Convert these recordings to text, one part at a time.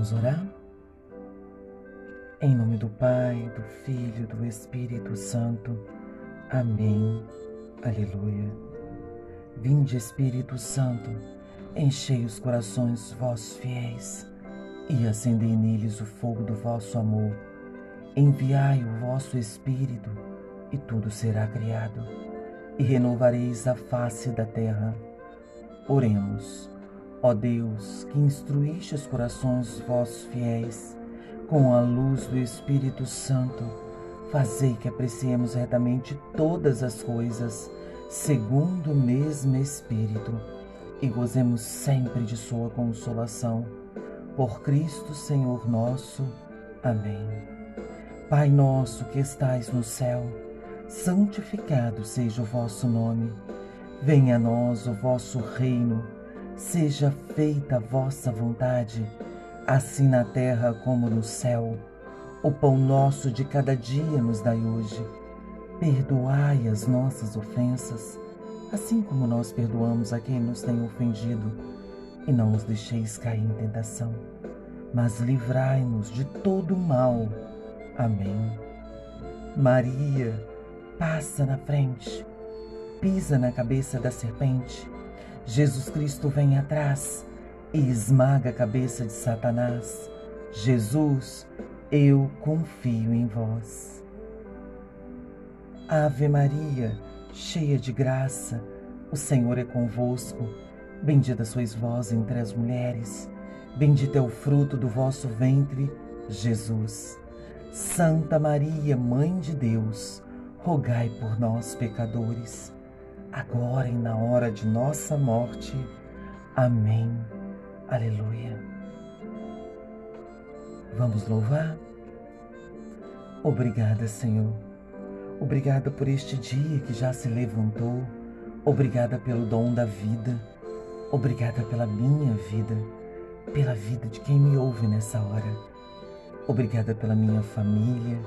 Vamos orar? Em nome do Pai, do Filho, do Espírito Santo. Amém. Aleluia. Vinde, Espírito Santo, enchei os corações vossos fiéis e acendei neles o fogo do vosso amor. Enviai o vosso Espírito e tudo será criado e renovareis a face da terra. Oremos. Ó Deus, que instruíste os corações vossos fiéis com a luz do Espírito Santo, fazei que apreciemos retamente todas as coisas, segundo o mesmo Espírito, e gozemos sempre de Sua consolação. Por Cristo Senhor nosso. Amém. Pai nosso que estais no céu, santificado seja o vosso nome. Venha a nós o vosso reino. Seja feita a vossa vontade assim na terra como no céu. O pão nosso de cada dia nos dai hoje. Perdoai as nossas ofensas, assim como nós perdoamos a quem nos tem ofendido. E não os deixeis cair em tentação, mas livrai-nos de todo o mal. Amém. Maria, passa na frente, pisa na cabeça da serpente. Jesus Cristo vem atrás e esmaga a cabeça de Satanás. Jesus, eu confio em vós. Ave Maria, cheia de graça, o Senhor é convosco. Bendita sois vós entre as mulheres, bendito é o fruto do vosso ventre, Jesus. Santa Maria, Mãe de Deus, rogai por nós, pecadores, agora e na hora de nossa morte. Amém. Aleluia. Vamos louvar? Obrigada, Senhor. Obrigada por este dia que já se levantou. Obrigada pelo dom da vida. Obrigada pela minha vida, pela vida de quem me ouve nessa hora. Obrigada pela minha família.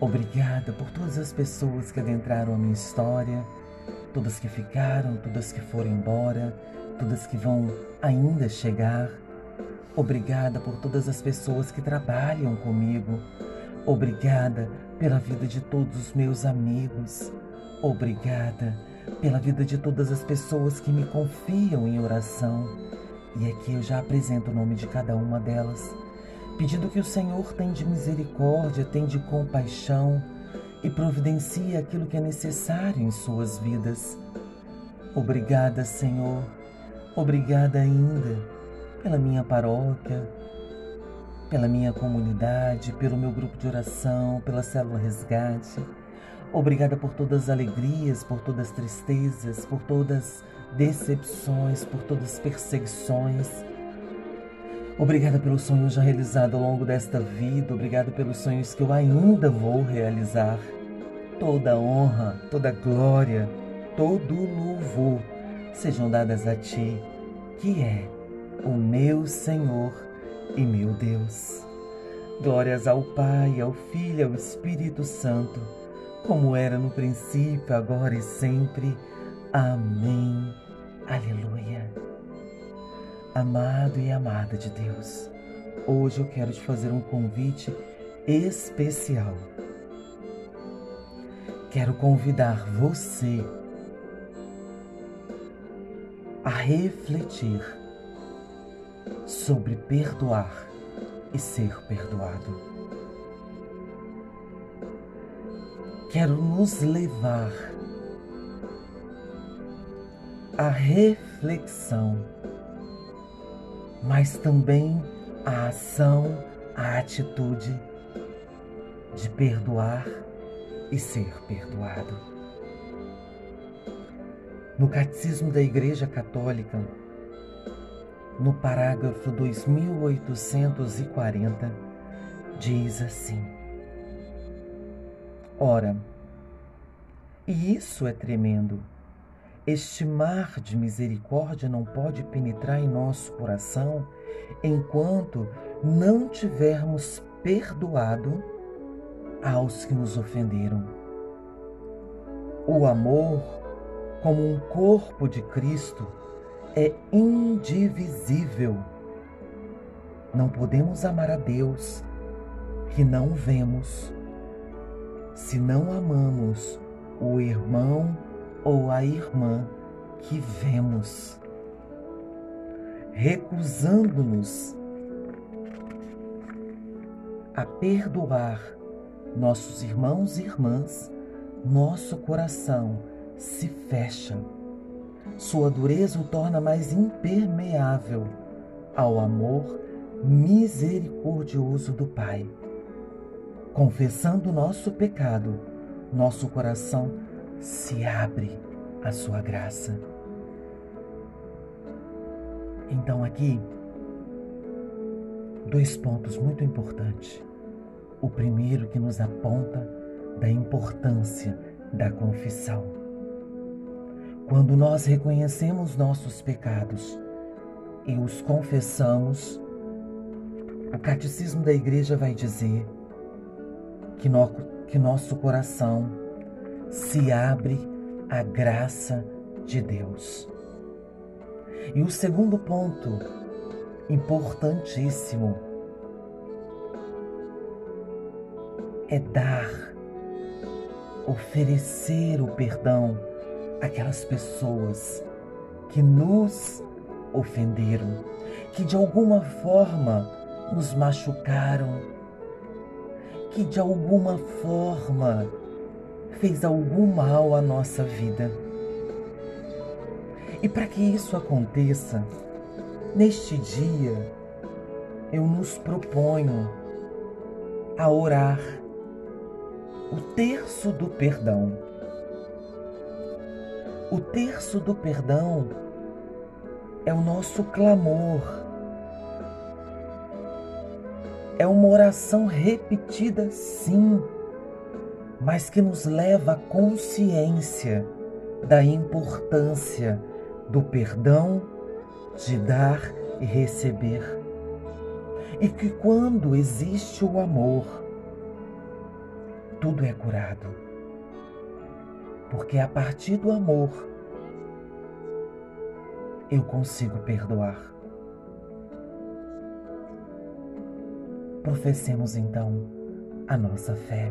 Obrigada por todas as pessoas que adentraram a minha história, todas que ficaram, todas que foram embora todas que vão ainda chegar. Obrigada por todas as pessoas que trabalham comigo. Obrigada pela vida de todos os meus amigos. Obrigada pela vida de todas as pessoas que me confiam em oração. E aqui eu já apresento o nome de cada uma delas, pedindo que o Senhor tenha de misericórdia, tenha de compaixão e providencie aquilo que é necessário em suas vidas. Obrigada, Senhor, Obrigada ainda pela minha paróquia, pela minha comunidade, pelo meu grupo de oração, pela célula resgate. Obrigada por todas as alegrias, por todas as tristezas, por todas as decepções, por todas as perseguições. Obrigada pelo sonho já realizado ao longo desta vida, obrigada pelos sonhos que eu ainda vou realizar. Toda honra, toda glória, todo louvor sejam dadas a Ti, que é o meu Senhor e meu Deus. Glórias ao Pai, ao Filho e ao Espírito Santo, como era no princípio, agora e sempre. Amém. Aleluia. Amado e amada de Deus, hoje eu quero te fazer um convite especial. Quero convidar você a refletir sobre perdoar e ser perdoado. Quero nos levar à reflexão, mas também à ação, à atitude de perdoar e ser perdoado. No Catecismo da Igreja Católica, no parágrafo 2840, diz assim: Ora, e isso é tremendo. Este mar de misericórdia não pode penetrar em nosso coração enquanto não tivermos perdoado aos que nos ofenderam. O amor como um corpo de Cristo, é indivisível. Não podemos amar a Deus que não vemos se não amamos o irmão ou a irmã que vemos, recusando-nos a perdoar nossos irmãos e irmãs, nosso coração se fecha. Sua dureza o torna mais impermeável ao amor misericordioso do Pai. Confessando nosso pecado, nosso coração se abre à sua graça. Então, aqui, dois pontos muito importantes. O primeiro que nos aponta da importância da confissão. Quando nós reconhecemos nossos pecados e os confessamos, o catecismo da igreja vai dizer que, no, que nosso coração se abre à graça de Deus. E o segundo ponto, importantíssimo, é dar, oferecer o perdão àquelas pessoas que nos ofenderam, que de alguma forma nos machucaram que de alguma forma fez algum mal à nossa vida. E para que isso aconteça, neste dia eu nos proponho a orar o terço do perdão. O terço do perdão é o nosso clamor é uma oração repetida, sim, mas que nos leva à consciência da importância do perdão, de dar e receber. E que quando existe o amor, tudo é curado. Porque a partir do amor, eu consigo perdoar. Professemos então a nossa fé.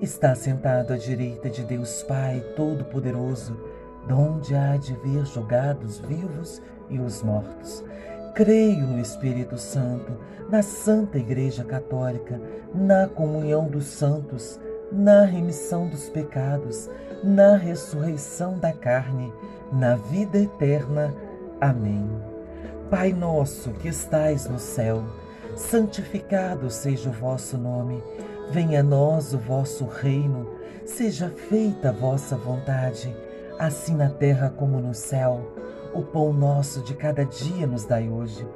está sentado à direita de Deus Pai Todo-Poderoso, donde há de ver julgados vivos e os mortos. Creio no Espírito Santo, na Santa Igreja Católica, na comunhão dos santos, na remissão dos pecados, na ressurreição da carne, na vida eterna. Amém. Pai nosso que estais no céu, santificado seja o vosso nome. Venha a nós o vosso reino. Seja feita a vossa vontade, assim na terra como no céu. O pão nosso de cada dia nos dai hoje.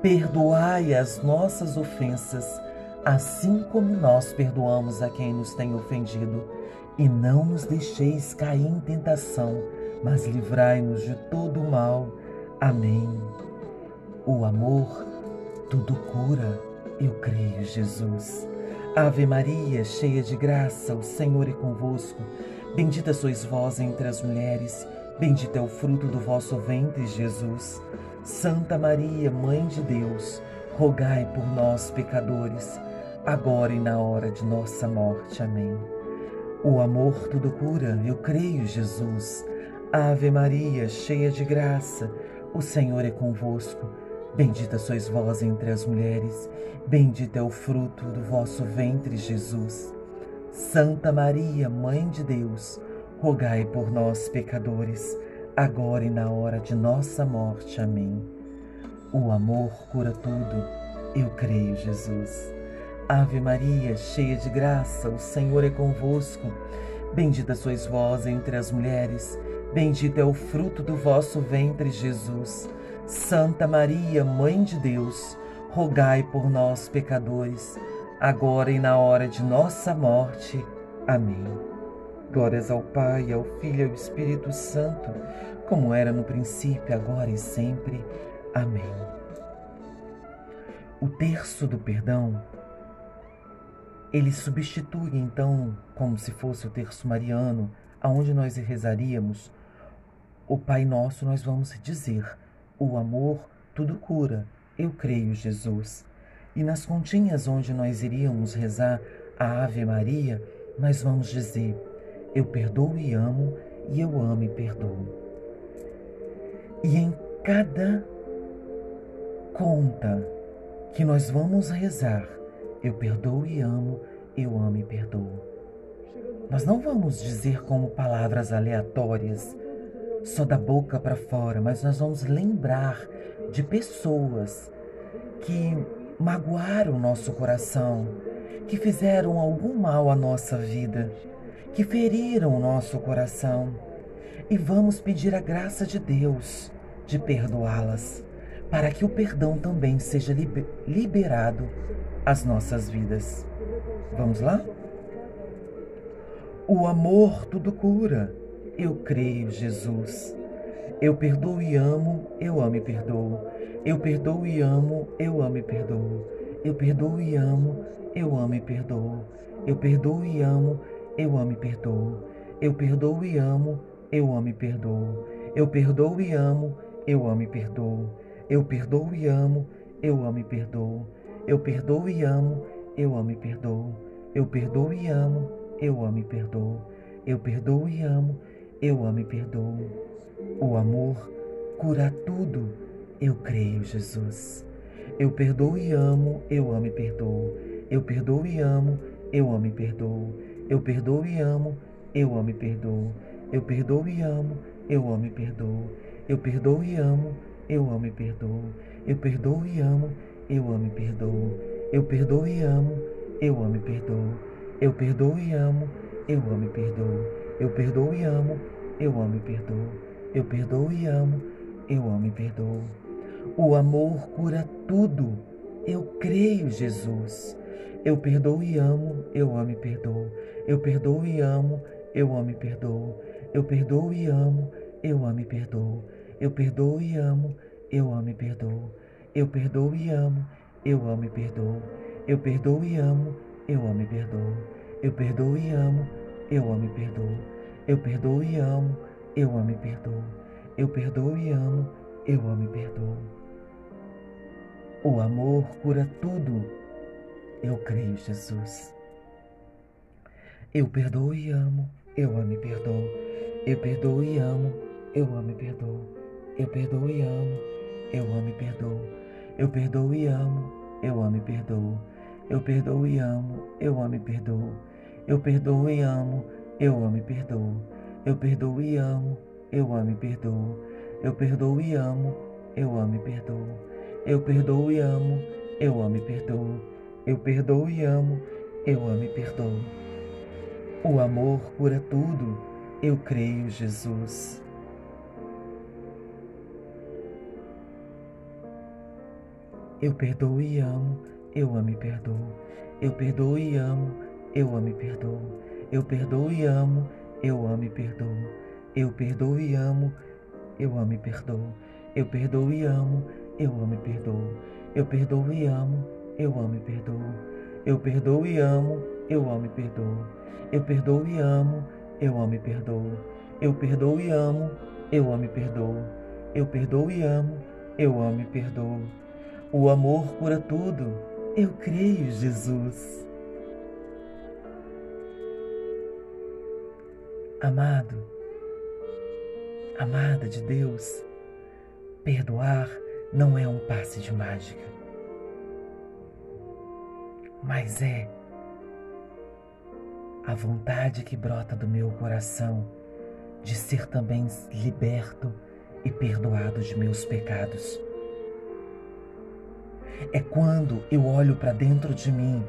Perdoai as nossas ofensas, assim como nós perdoamos a quem nos tem ofendido. E não nos deixeis cair em tentação, mas livrai-nos de todo o mal. Amém. O amor tudo cura, eu creio, Jesus. Ave Maria, cheia de graça, o Senhor é convosco. Bendita sois vós entre as mulheres, bendito é o fruto do vosso ventre, Jesus. Santa Maria, Mãe de Deus, rogai por nós, pecadores, agora e na hora de nossa morte. Amém. O amor tudo cura, eu creio, Jesus. Ave Maria, cheia de graça, o Senhor é convosco. Bendita sois vós entre as mulheres, bendito é o fruto do vosso ventre, Jesus. Santa Maria, Mãe de Deus, rogai por nós, pecadores, agora e na hora de nossa morte. Amém. O amor cura tudo, eu creio, Jesus. Ave Maria, cheia de graça, o Senhor é convosco. Bendita sois vós entre as mulheres, bendito é o fruto do vosso ventre, Jesus. Santa Maria, Mãe de Deus, rogai por nós, pecadores, agora e na hora de nossa morte. Amém. Glórias ao Pai, ao Filho e ao Espírito Santo, como era no princípio, agora e sempre. Amém. O terço do perdão, ele substitui então, como se fosse o terço mariano, aonde nós rezaríamos o Pai Nosso, nós vamos dizer: o amor tudo cura eu creio, Jesus. E nas continhas onde nós iríamos rezar a Ave Maria, nós vamos dizer: Eu perdoo e amo, e eu amo e perdoo. E em cada conta que nós vamos rezar, eu perdoo e amo, eu amo e perdoo. Nós não vamos dizer como palavras aleatórias, só da boca para fora, mas nós vamos lembrar de pessoas que magoaram nosso coração, que fizeram algum mal à nossa vida, que feriram o nosso coração. E vamos pedir a graça de Deus de perdoá-las, para que o perdão também seja liberado às nossas vidas. Vamos lá? O amor tudo cura. Eu creio, Jesus. Eu perdoo e amo, eu amo e perdoo. Eu perdoo e amo, eu amo e perdoo. Eu perdoo e amo, eu amo e perdoo. Eu perdoo e amo, eu amo e perdoo. Eu perdoo e amo, eu amo e perdoo. Eu perdoo e amo, eu amo e perdoo. Eu perdoo e amo, eu amo e perdoo. Eu perdoo e amo, eu amo e perdoo. Eu perdoo e amo, eu amo e perdoo. Eu perdoo e amo, eu amo e perdoo. O amor cura tudo. Eu creio, Jesus. Eu perdoo e amo, eu amo e perdoo. Eu perdoo e amo, eu amo e perdoo. Eu perdoo e amo, eu amo e perdoo. Eu perdoo e amo, eu amo e perdoo. Eu perdoo e amo, eu amo e perdoo. Eu perdoo e amo, eu amo e perdoo. Eu perdoo e amo, eu amo e perdoo. Eu perdoo e amo, eu amo e perdoo. Eu perdoo e amo, eu amo e perdoo. Eu perdoo e amo, eu amo e perdoo. O amor cura tudo. Eu creio, Jesus. Eu perdoo e amo, eu amo e perdoo. Eu perdoo e amo, eu amo e perdoo. Eu perdoo e amo, eu amo e perdoo. Eu perdoo e amo, eu amo e perdoo. Eu perdoo e amo, eu amo e perdoo. Eu perdoo e amo, eu amo e perdoo. Eu perdoo e amo, eu amo e perdoo. Eu perdoo e amo, eu amo e perdoo. Eu perdoo e amo, eu amo e perdoo. O amor cura tudo. Eu creio, Jesus. Eu perdoo e amo, eu amo e perdoo. Eu perdoo e amo, eu amo e perdoo. Eu perdoo e amo, eu amo e perdoo. Eu perdoo e amo, eu amo e perdoo. Eu perdoo e amo, eu amo e perdoo. Eu perdoo e amo, eu amo e perdoo. Eu perdoo e amo, eu amo e perdoo. Eu perdoo e amo, eu amo e perdoo. Eu perdoo e amo, eu amo e perdoo. Eu perdoo e amo, eu amo e perdoo. O amor cura tudo. Eu creio, Jesus. Eu perdoo e amo, eu amo e perdoo. Eu perdoo e amo, eu amo e perdoo. Eu perdoo e amo, eu amo e perdoo. Eu perdoo e amo, eu amo e perdoo. Eu perdoo e amo, eu amo e perdoo. Eu perdoo e amo, eu amo e perdoo. Eu perdoo e amo, eu amo e perdoo. Eu perdoo e amo, eu amo e perdoo. Eu perdoo e amo, eu amo e perdoo. Eu perdoo e amo, eu amo e perdoo. O amor cura tudo. Eu creio, Jesus. Amado, amada de Deus, perdoar não é um passe de mágica, mas é a vontade que brota do meu coração de ser também liberto e perdoado de meus pecados. É quando eu olho para dentro de mim,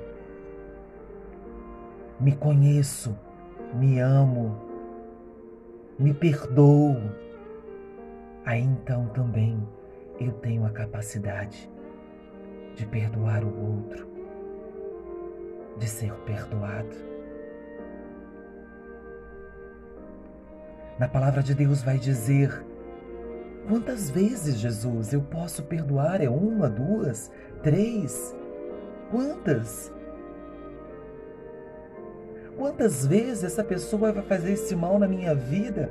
me conheço, me amo, me perdoo. Aí então também eu tenho a capacidade de perdoar o outro, de ser perdoado. Na palavra de Deus vai dizer: quantas vezes, Jesus, eu posso perdoar? É uma, duas, três? Quantas? Quantas vezes essa pessoa vai fazer esse mal na minha vida?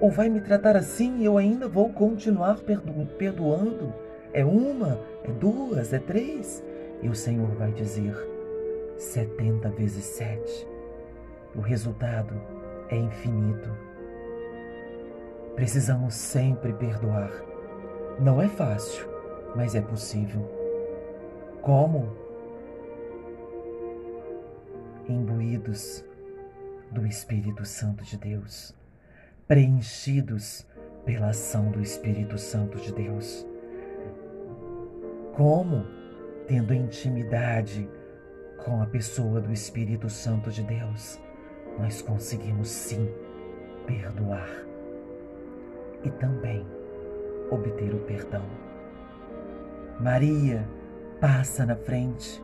Ou vai me tratar assim e eu ainda vou continuar perdo perdoando? É uma, é duas, é três? E o Senhor vai dizer: setenta vezes sete. O resultado é infinito. Precisamos sempre perdoar. Não é fácil, mas é possível. Como? Imbuídos do Espírito Santo de Deus, preenchidos pela ação do Espírito Santo de Deus. Como? Tendo intimidade com a pessoa do Espírito Santo de Deus, nós conseguimos sim perdoar e também obter o perdão. Maria passa na frente,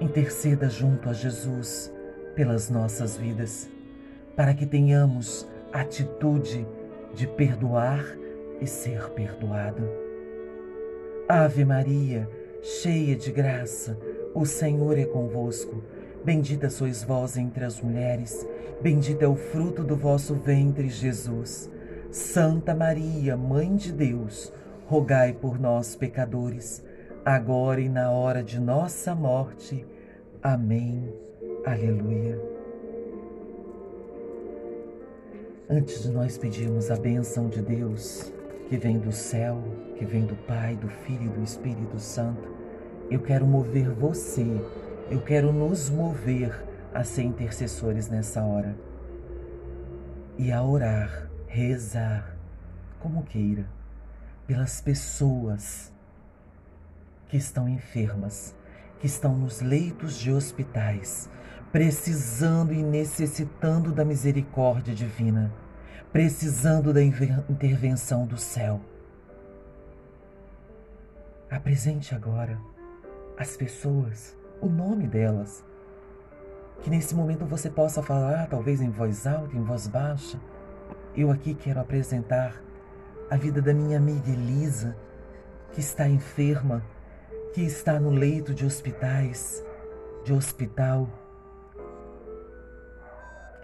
interceda junto a Jesus pelas nossas vidas, para que tenhamos atitude de perdoar e ser perdoado. Ave Maria, cheia de graça, o Senhor é convosco. Bendita sois vós entre as mulheres, bendito é o fruto do vosso ventre, Jesus. Santa Maria, Mãe de Deus, rogai por nós, pecadores, agora e na hora de nossa morte. Amém. Aleluia. Antes de nós pedirmos a bênção de Deus, que vem do céu, que vem do Pai, do Filho e do Espírito Santo, eu quero mover você, eu quero nos mover a ser intercessores nessa hora e a orar rezar, como queira, pelas pessoas que estão enfermas, que estão nos leitos de hospitais, precisando e necessitando da misericórdia divina, precisando da intervenção do céu. Apresente agora as pessoas, o nome delas, que nesse momento você possa falar, talvez em voz alta, em voz baixa eu aqui quero apresentar a vida da minha amiga Elisa, que está enferma, que está no leito de hospitais, de hospital,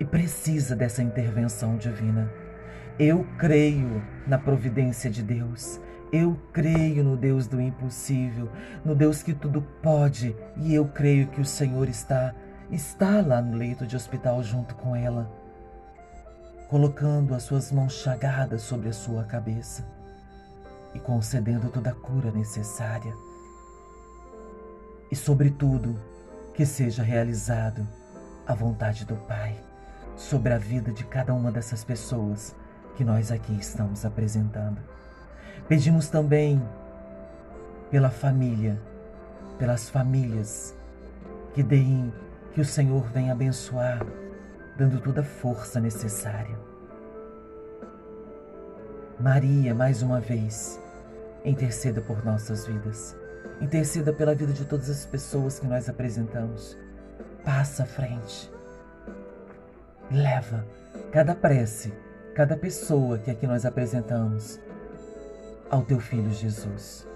e precisa dessa intervenção divina. Eu creio na providência de Deus. Eu creio no Deus do impossível, no Deus que tudo pode, e eu creio que o Senhor está está lá no leito de hospital junto com ela colocando as suas mãos chagadas sobre a sua cabeça e concedendo toda a cura necessária. E, sobretudo, que seja realizado a vontade do Pai sobre a vida de cada uma dessas pessoas que nós aqui estamos apresentando. Pedimos também pela família, pelas famílias, que deem, que o Senhor venha abençoar dando toda a força necessária. Maria, mais uma vez, interceda por nossas vidas. Interceda pela vida de todas as pessoas que nós apresentamos. Passa à frente. Leva cada prece, cada pessoa que aqui nós apresentamos ao teu filho Jesus.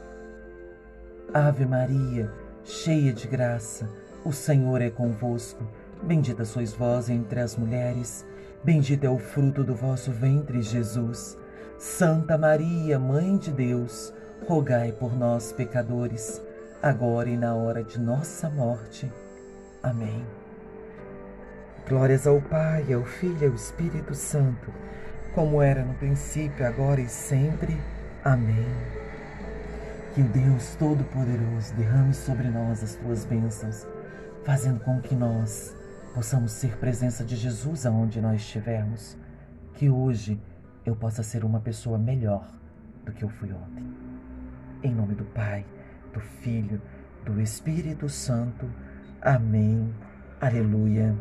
Ave Maria, cheia de graça, o Senhor é convosco. Bendita sois vós entre as mulheres, bendito é o fruto do vosso ventre, Jesus. Santa Maria, Mãe de Deus, rogai por nós, pecadores, agora e na hora de nossa morte. Amém. Glórias ao Pai, ao Filho e ao Espírito Santo, como era no princípio, agora e sempre. Amém. Que o Deus Todo-Poderoso derrame sobre nós as tuas bênçãos, fazendo com que nós possamos ser presença de Jesus aonde nós estivermos. Que hoje eu possa ser uma pessoa melhor do que eu fui ontem. Em nome do Pai, do Filho, do Espírito Santo. Amém. Aleluia.